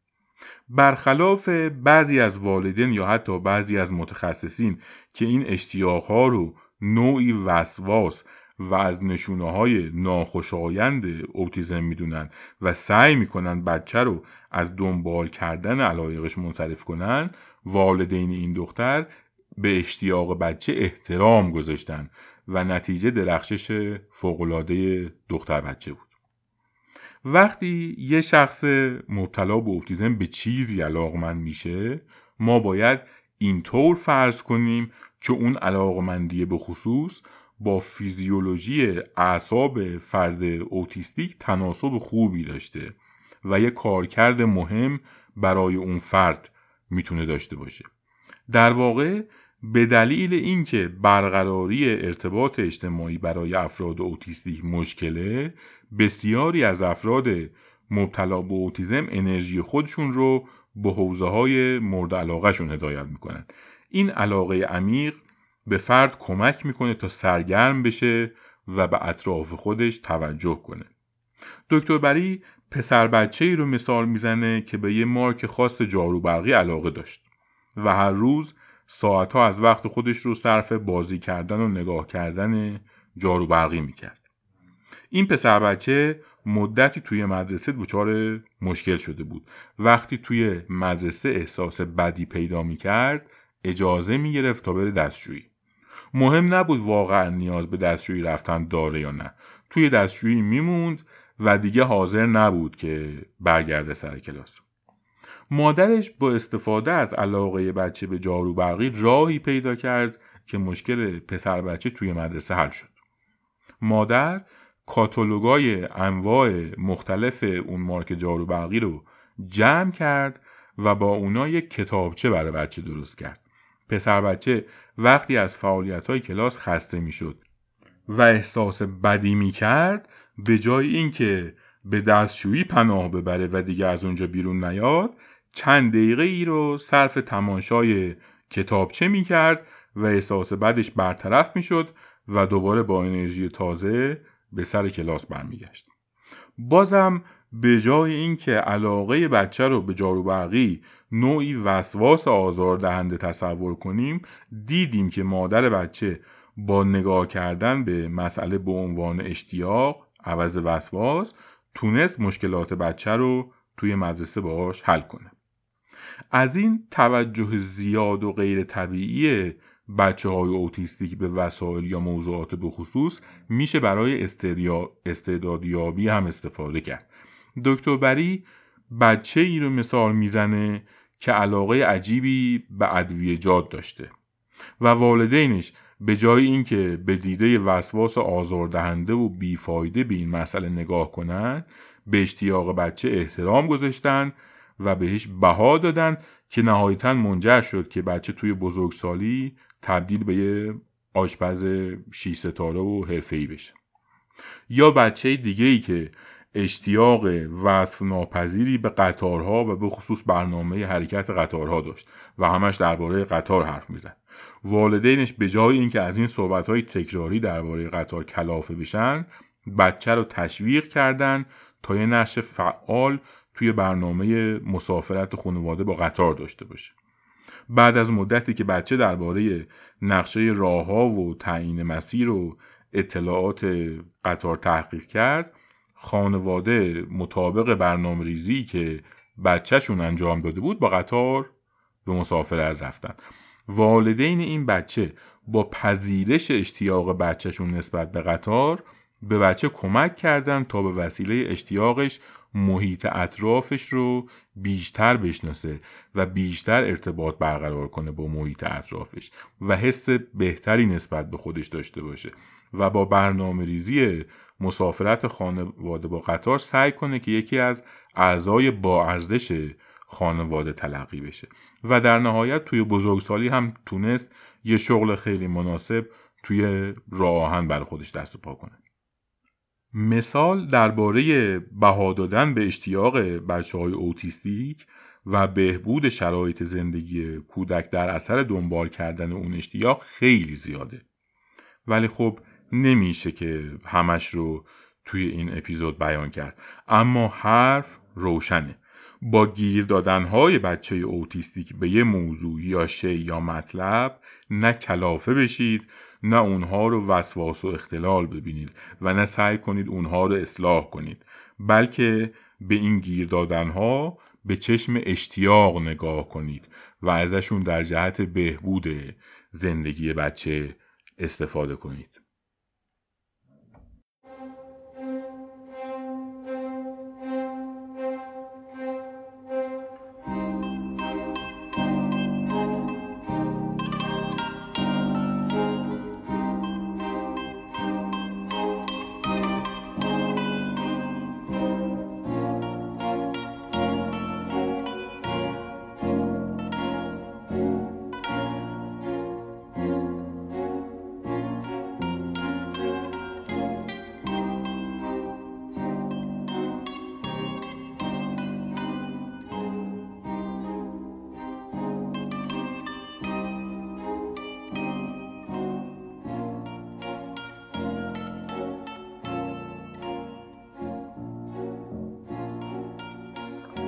برخلاف بعضی از والدین یا حتی بعضی از متخصصین که این اشتیاقها رو نوعی وسواس و از نشونه های ناخوشایند اوتیزم می‌دونن و سعی می‌کنن بچه رو از دنبال کردن علایقش منصرف کنن والدین این دختر به اشتیاق بچه احترام گذاشتن و نتیجه درخشش فوقالعاده دختر بچه بود. وقتی یه شخص مبتلا به اوتیزم به چیزی علاقمند میشه ما باید اینطور فرض کنیم که اون علاقمندی به خصوص با فیزیولوژی اعصاب فرد اوتیستیک تناسب خوبی داشته و یه کارکرد مهم برای اون فرد می‌تونه داشته باشه. در واقع به دلیل اینکه برقراری ارتباط اجتماعی برای افراد اوتیستیک مشکله بسیاری از افراد مبتلا به اوتیزم انرژی خودشون رو به حوزه های مورد علاقهشون هدایت می‌کنن. این علاقه عمیق به فرد کمک می‌کنه تا سرگرم بشه و به اطراف خودش توجه کنه. دکتر بری پسر بچه ای رو مثال می‌زنه که به یه مارک خاص جارو برقی علاقه داشت و هر روز ساعتها از وقت خودش رو صرف بازی کردن و نگاه کردن جارو برقی می‌کرد. این پسر بچه مدتی توی مدرسه دچار مشکل شده بود. وقتی توی مدرسه احساس بدی پیدا می‌کرد اجازه می‌گرفت تا بره دستشویی. مهم نبود واقعا نیاز به دستشویی رفتن داره یا نه. توی دستشویی میموند و دیگه حاضر نبود که برگرده سر کلاس. مادرش با استفاده از علاقه بچه به جارو برقی راهی پیدا کرد که مشکل پسر بچه توی مدرسه حل شد. مادر کاتالوگای انواع مختلف اون مارک جارو برقی رو جمع کرد و با اونا یک کتابچه برای بچه درست کرد. پسر بچه وقتی از فعالیت های کلاس خسته می شد و احساس بدی می کرد به جای اینکه به دستشویی پناه ببره و دیگه از اونجا بیرون نیاد چند دقیقه ای رو صرف تماشای کتابچه می کرد و احساس بدش برطرف می شد و دوباره با انرژی تازه به سر کلاس برمیگشت. بازم به جای اینکه علاقه بچه رو به جارو برقی نوعی وسواس آزار دهنده تصور کنیم دیدیم که مادر بچه با نگاه کردن به مسئله به عنوان اشتیاق عوض وسواس تونست مشکلات بچه رو توی مدرسه باهاش حل کنه از این توجه زیاد و غیر طبیعی بچه های اوتیستیک به وسایل یا موضوعات به خصوص میشه برای استعدادیابی هم استفاده کرد. دکتر بری بچه ای رو مثال می‌زنه که علاقه عجیبی به جاد داشته و والدینش به جای اینکه به دیده وسواس آزاردهنده و بیفایده به این مسئله نگاه کنن به اشتیاق بچه احترام گذاشتن و بهش بها دادن که نهایتا منجر شد که بچه توی بزرگسالی تبدیل به یه آشپز شی ستاره و حرفه‌ای بشه. یا بچه دیگه ای که اشتیاق وصف ناپذیری به قطارها و به خصوص برنامه حرکت قطارها داشت و همش درباره قطار حرف می‌زد. والدینش به جای اینکه از این صحبت تکراری درباره قطار کلافه بشن بچه رو تشویق کردن تا یه نقش فعال توی برنامه مسافرت خانواده با قطار داشته باشه. بعد از مدتی که بچه درباره نقشه راهها و تعیین مسیر و اطلاعات قطار تحقیق کرد خانواده مطابق برنامه ریزی که بچهشون انجام داده بود با قطار به مسافرت رفتن. والدین این بچه با پذیرش اشتیاق بچهشون نسبت به قطار به بچه کمک کردن تا به وسیله اشتیاقش محیط اطرافش رو بیشتر بشناسه و بیشتر ارتباط برقرار کنه با محیط اطرافش و حس بهتری نسبت به خودش داشته باشه و با برنامه ریزی مسافرت خانواده با قطار سعی کنه که یکی از اعضای با ارزش خانواده تلقی بشه و در نهایت توی بزرگسالی هم تونست یه شغل خیلی مناسب توی راه آهن برای خودش دست و پا کنه. مثال درباره بها دادن به اشتیاق بچه های اوتیستیک و بهبود شرایط زندگی کودک در اثر دنبال کردن اون اشتیاق خیلی زیاده. ولی خب نمیشه که همش رو توی این اپیزود بیان کرد. اما حرف روشنه. با گیر دادنهای بچه اوتیستیک به یه موضوع یا شی یا مطلب نه کلافه بشید نه اونها رو وسواس و اختلال ببینید و نه سعی کنید اونها رو اصلاح کنید بلکه به این گیر دادنها به چشم اشتیاق نگاه کنید و ازشون در جهت بهبود زندگی بچه استفاده کنید.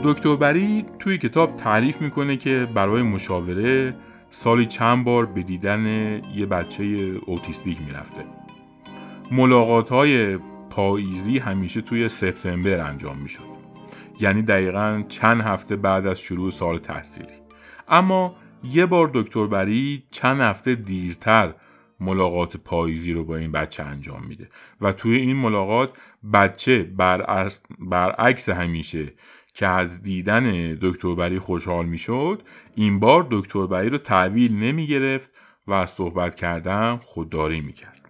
دکتر بری توی کتاب تعریف می‌کنه که برای مشاوره سالی چند بار به دیدن یه بچه اوتیستیک می‌رفته. ملاقات های پاییزی همیشه توی سپتامبر انجام می‌شد. یعنی دقیقا چند هفته بعد از شروع سال تحصیلی. اما یه بار دکتر بری چند هفته دیرتر ملاقات پاییزی رو با این بچه انجام میده. و توی این ملاقات بچه برعکس همیشه که از دیدن دکتر بری خوشحال می‌شد این بار دکتر بری رو تحویل نمی گرفت و از صحبت کردن خودداری می کرد.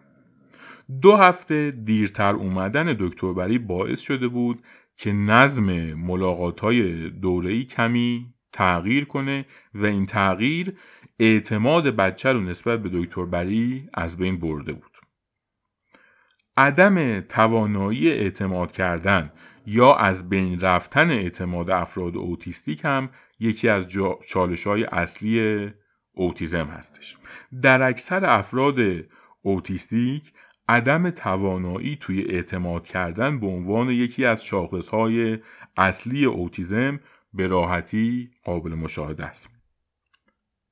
دو هفته دیرتر اومدن دکتر بری باعث شده بود که نظم ملاقات های کمی تغییر کنه و این تغییر اعتماد بچه رو نسبت به دکتر بری از بین برده بود. عدم توانایی اعتماد کردن یا از بین رفتن اعتماد افراد اوتیستیک هم یکی از چالش های اصلی اوتیزم هستش. در اکثر افراد اوتیستیک عدم توانایی توی اعتماد کردن به عنوان یکی از شاخص های اصلی اوتیزم به راحتی قابل مشاهده است.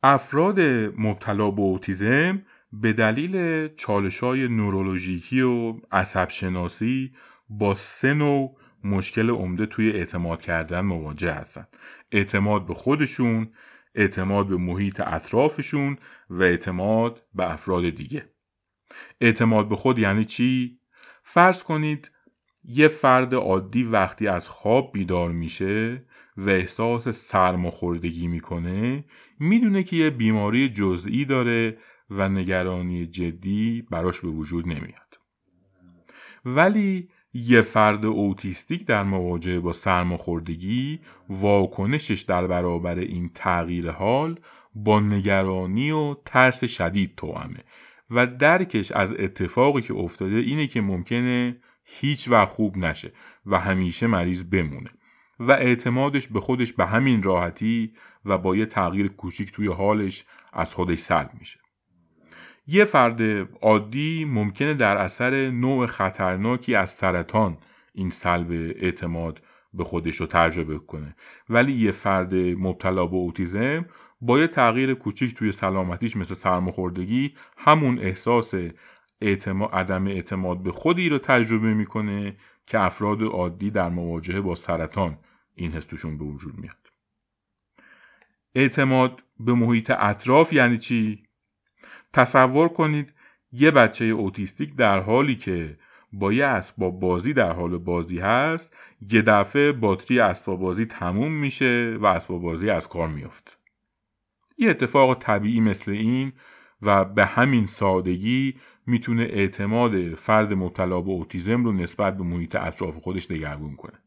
افراد مبتلا به اوتیزم به دلیل چالش های نورولوژیکی و عصب شناسی با سه نوع مشکل عمده توی اعتماد کردن مواجه هستن. اعتماد به خودشون اعتماد به محیط اطرافشون و اعتماد به افراد دیگه. اعتماد به خود یعنی چی؟ فرض کنید یه فرد عادی وقتی از خواب بیدار میشه و احساس سرماخوردگی می‌کنه می‌دونه که یه بیماری جزئی داره و نگرانی جدی براش به وجود نمیاد. ولی یه فرد اوتیستیک در مواجهه با سرماخوردگی واکنشش در برابر این تغییر حال با نگرانی و ترس شدید توامه و درکش از اتفاقی که افتاده اینه که ممکنه هیچ وقت خوب نشه و همیشه مریض بمونه و اعتمادش به خودش به همین راحتی و با یه تغییر کوچیک توی حالش از خودش سلب میشه. یه فرد عادی ممکنه در اثر نوع خطرناکی از سرطان این سلب اعتماد به خودش رو تجربه کنه. ولی یه فرد مبتلا به اوتیزم با یه تغییر کوچیک توی سلامتیش مثل سرماخوردگی همون احساس اعتماد، عدم اعتماد به خودی رو تجربه می‌کنه که افراد عادی در مواجهه با سرطان این حس به وجود میاد. اعتماد به محیط اطراف یعنی چی؟ تصور کنید یه بچه اوتیستیک در حالی که با یه اسباب بازی در حال بازی هست یه دفعه باتری اسباب بازی تموم میشه و اسباب بازی از کار میافت. یه اتفاق طبیعی مثل این و به همین سادگی می‌تونه اعتماد فرد مبتلا به اوتیزم رو نسبت به محیط اطراف خودش دگرگون کنه.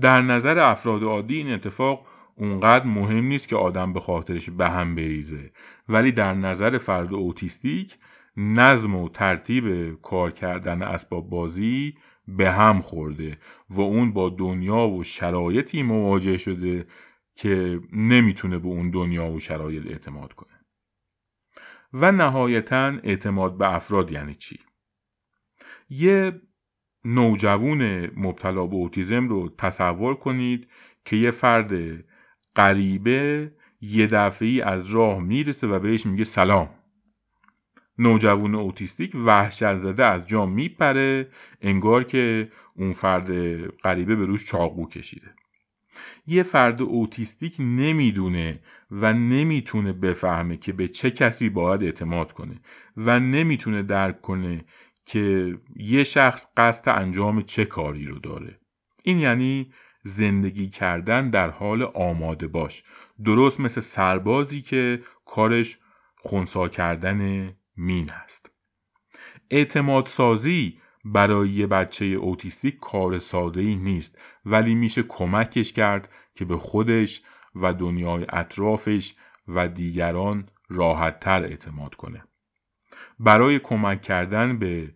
در نظر افراد عادی این اتفاق اونقدر مهم نیست که آدم به خاطرش به هم بریزه. ولی در نظر فرد اوتیستیک نظم و ترتیب کار کردن اسباب بازی به هم خورده و اون با دنیا و شرایطی مواجه شده که نمی‌تونه به اون دنیا و شرایط اعتماد کنه و نهایتا اعتماد به افراد یعنی چی؟ یه نوجوون مبتلا به اوتیزم رو تصور کنید که یه فرد غریبه یه دفعی از راه می‌رسه و بهش میگه سلام. نوجوان اوتیستیک وحشت زده از جا میپره انگار که اون فرد غریبه به روش چاقو کشیده. یه فرد اوتیستیک نمی‌دونه و نمی‌تونه بفهمه که به چه کسی باید اعتماد کنه و نمی‌تونه درک کنه که یه شخص قصد انجام چه کاری رو داره. این یعنی زندگی کردن در حال آماده باش. درست مثل سربازی که کارش خونسا کردن مین است اعتماد سازی برای یه بچه اوتیستیک کار ساده ای نیست ولی میشه کمکش کرد که به خودش و دنیای اطرافش و دیگران راحت تر اعتماد کنه. برای کمک کردن به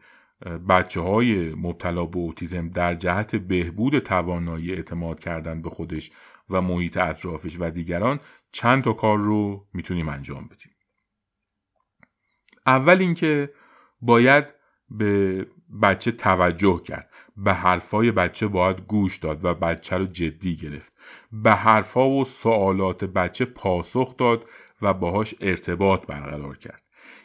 بچه های مبتلا به اوتیزم در جهت بهبود توانایی اعتماد کردن به خودش و محیط اطرافش و دیگران چند تا کار رو می‌تونیم انجام بدیم. اول اینکه باید به بچه توجه کرد. به حرفای بچه باید گوش داد و بچه رو جدی گرفت. به حرفها و سوالات بچه پاسخ داد و باهاش ارتباط برقرار کرد.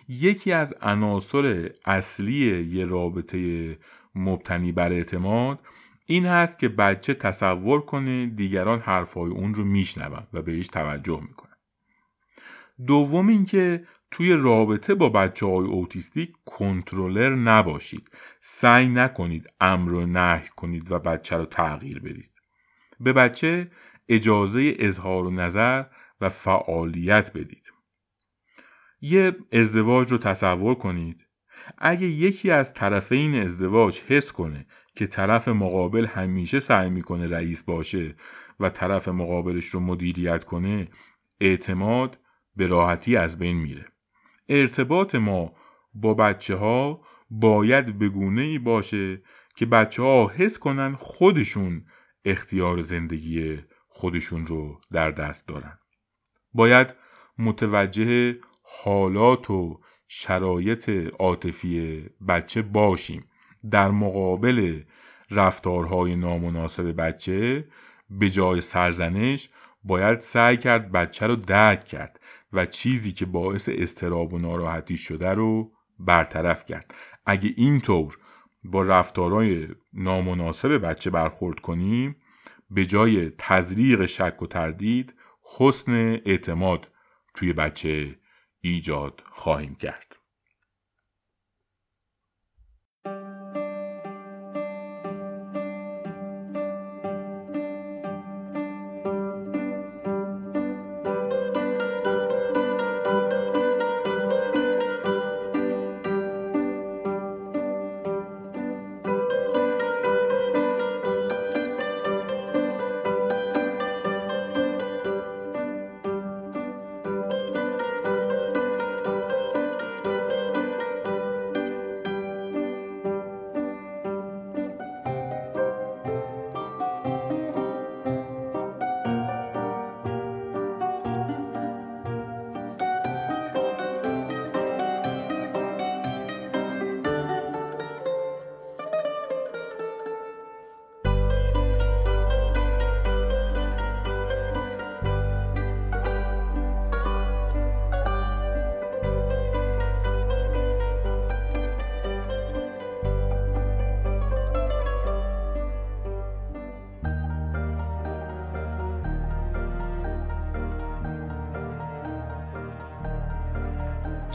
یکی از عناصر اصلی یه رابطه مبتنی بر اعتماد این هست که بچه تصور کنه دیگران حرفهای اون رو میشنون و بهش توجه می‌کنن. دوم اینکه توی رابطه با بچه های اوتیستیک کنترلر نباشید. سعی نکنید امر و نهی کنید و بچه رو تغییر بدید. به بچه اجازه اظهار و نظر و فعالیت بدید. یه ازدواج رو تصور کنید. اگه یکی از طرفین ازدواج حس کنه که طرف مقابل همیشه سعی می‌کنه رئیس باشه و طرف مقابلش رو مدیریت کنه اعتماد به راحتی از بین میره. ارتباط ما با بچه ها باید بگونه ای باشه که بچه ها حس کنن خودشون اختیار زندگی خودشون رو در دست دارن. باید متوجه حالات و شرایط عاطفی بچه باشیم. در مقابل رفتارهای نامناسب بچه به جای سرزنش باید سعی کرد بچه رو درک کرد و چیزی که باعث استراب و ناراحتی شده رو برطرف کرد. اگه اینطور با رفتارهای نامناسب بچه برخورد کنیم به جای تزریق شک و تردید حسن اعتماد توی بچه ایجاد خواهیم کرد.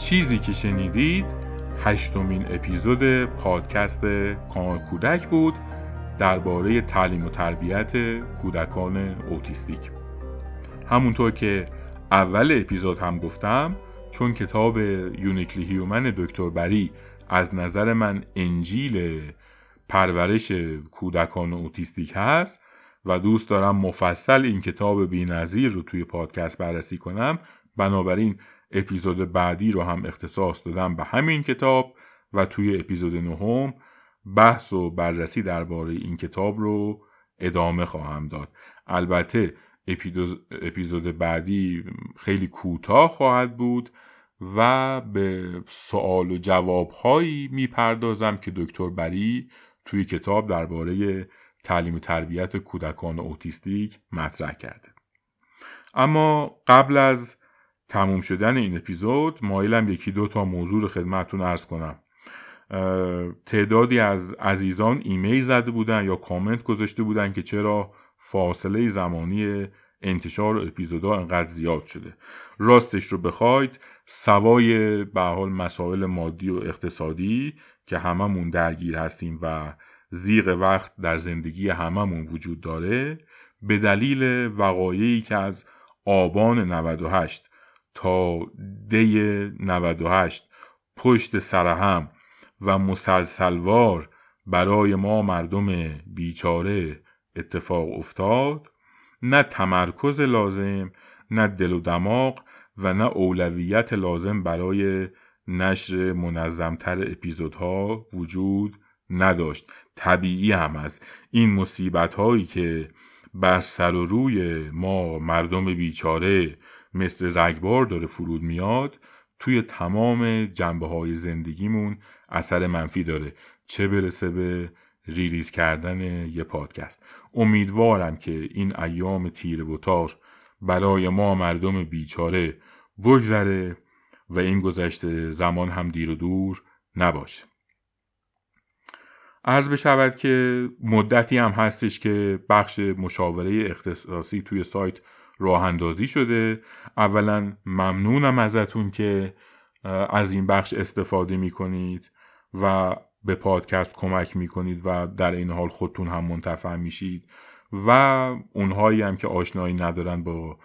چیزی که شنیدید هشتمین اپیزود پادکست کانال کودک بود درباره تعلیم و تربیت کودکان اوتیستیک. همونطور که اول اپیزود هم گفتم چون کتاب Uniquely Human دکتر بری از نظر من انجیل پرورش کودکان اوتیستیک هست و دوست دارم مفصل این کتاب بینظیر رو توی پادکست بررسی کنم. بنابراین اپیزود بعدی رو هم اختصاص دادم به همین کتاب و توی اپیزود نهم بحث و بررسی درباره این کتاب رو ادامه خواهم داد. البته اپیزود بعدی خیلی کوتاه خواهد بود و به سوال و جواب هایی می‌پردازم که دکتر بری توی کتاب درباره تعلیم تربیت کودکان اوتیستیک مطرح کرده. اما قبل از تموم شدن این اپیزود مایلم یکی دو تا موضوع رو خدمتتون ارز کنم. تعدادی از عزیزان ایمیل زده بودن یا کامنت گذاشته بودن که چرا فاصله زمانی انتشار اپیزودها انقدر زیاد شده. راستش رو بخواید سوای به حال مسائل مادی و اقتصادی که هممون درگیر هستیم و زیغ وقت در زندگی هممون وجود داره به دلیل وقایعی که از آبان 98 تا دی 98 پشت سرهم و مسلسلوار برای ما مردم بیچاره اتفاق افتاد نه تمرکز لازم نه دل و دماغ و نه اولویت لازم برای نشر منظمتر اپیزودها وجود نداشت. طبیعی هم است. این مصیبت هایی که بر سر و روی ما مردم بیچاره مثل رگبار داره فرود میاد توی تمام جنبه های زندگیمون اثر منفی داره. چه برسه به ریلیز کردن یه پادکست. امیدوارم که این ایام تیر و تار برای ما مردم بیچاره بگذره و این گذشته زمان هم دیر و دور نباشه. عرض بشود که مدتی هم هستش که بخش مشاوره اختصاصی توی سایت راه اندازی شده. اولا ممنونم ازتون که از این بخش استفاده می کنید و به پادکست کمک می کنید و در این حال خودتون هم منتفع میشید. و اونهایی هم که آشنایی ندارن با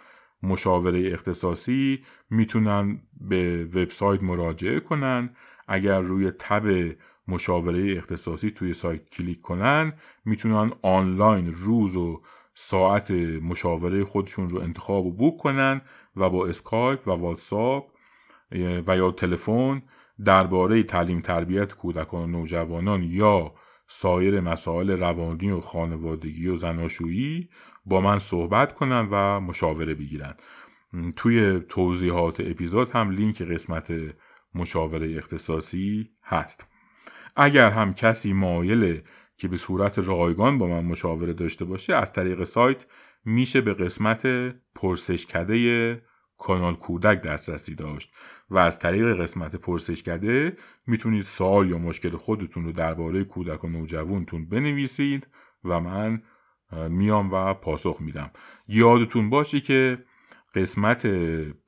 مشاوره اختصاصی می‌تونن به وبسایت مراجعه کنن. اگر روی tab مشاوره اختصاصی توی سایت کلیک کنن می‌تونن آنلاین روز و ساعت مشاوره خودشون رو انتخاب و book کنن و با اسکایپ و واتساپ و یا تلفن درباره تعلیم تربیت کودکان و نوجوانان یا سایر مسائل روانی و خانوادگی و زناشویی با من صحبت کنن و مشاوره بگیرن. توی توضیحات اپیزود هم لینک قسمت مشاوره اختصاصی هست. اگر هم کسی مایله که به صورت رایگان با من مشاوره داشته باشه از طریق سایت میشه به قسمت پرسشکده کانال کودک دسترسی داشت و از طریق قسمت پرسشکده می‌تونید سوال یا مشکل خودتون رو درباره کودک و نوجوانتون بنویسید و من میام و پاسخ میدم. یادتون باشه که قسمت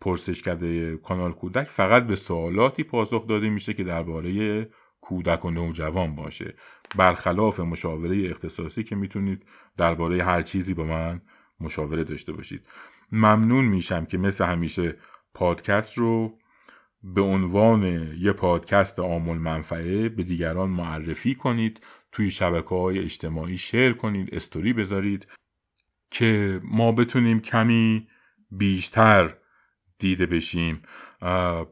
پرسشکده کانال کودک فقط به سوالاتی پاسخ داده میشه که درباره کودک و نوجوان باشه. برخلاف مشاوره اختصاصی که می‌تونید درباره هر چیزی با من مشاوره داشته باشید. ممنون میشم که مثل همیشه پادکست رو به عنوان یه پادکست آمول منفعه به دیگران معرفی کنید توی شبکه های اجتماعی شیر کنید استوری بذارید که ما بتونیم کمی بیشتر دیده بشیم.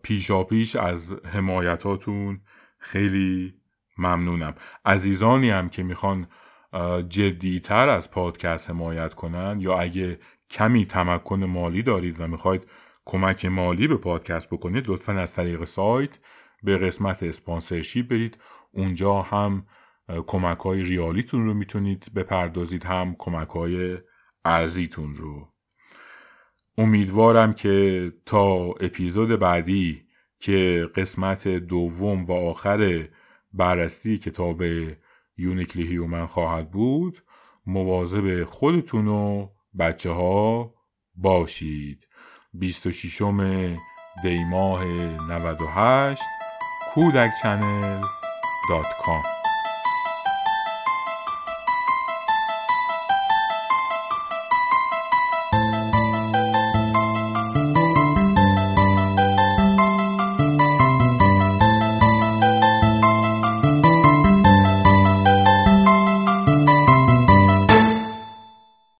پیشا پیش از حمایتاتون خیلی ممنونم. عزیزانی هم که می‌خوان جدیتر از پادکست حمایت کنن یا اگه کمی تمکن مالی دارید و می‌خواید کمک مالی به پادکست بکنید لطفا از طریق سایت به قسمت sponsorship برید. اونجا هم کمک های ریالیتون رو می‌تونید بپردازید هم کمک های ارزیتون رو. امیدوارم که تا اپیزود بعدی که قسمت دوم و آخر بررسی کتاب Uniquely Human خواهد بود مواظب خودتون و بچه ها باشید 26 دی ماه 98 کودک چنل دات کام.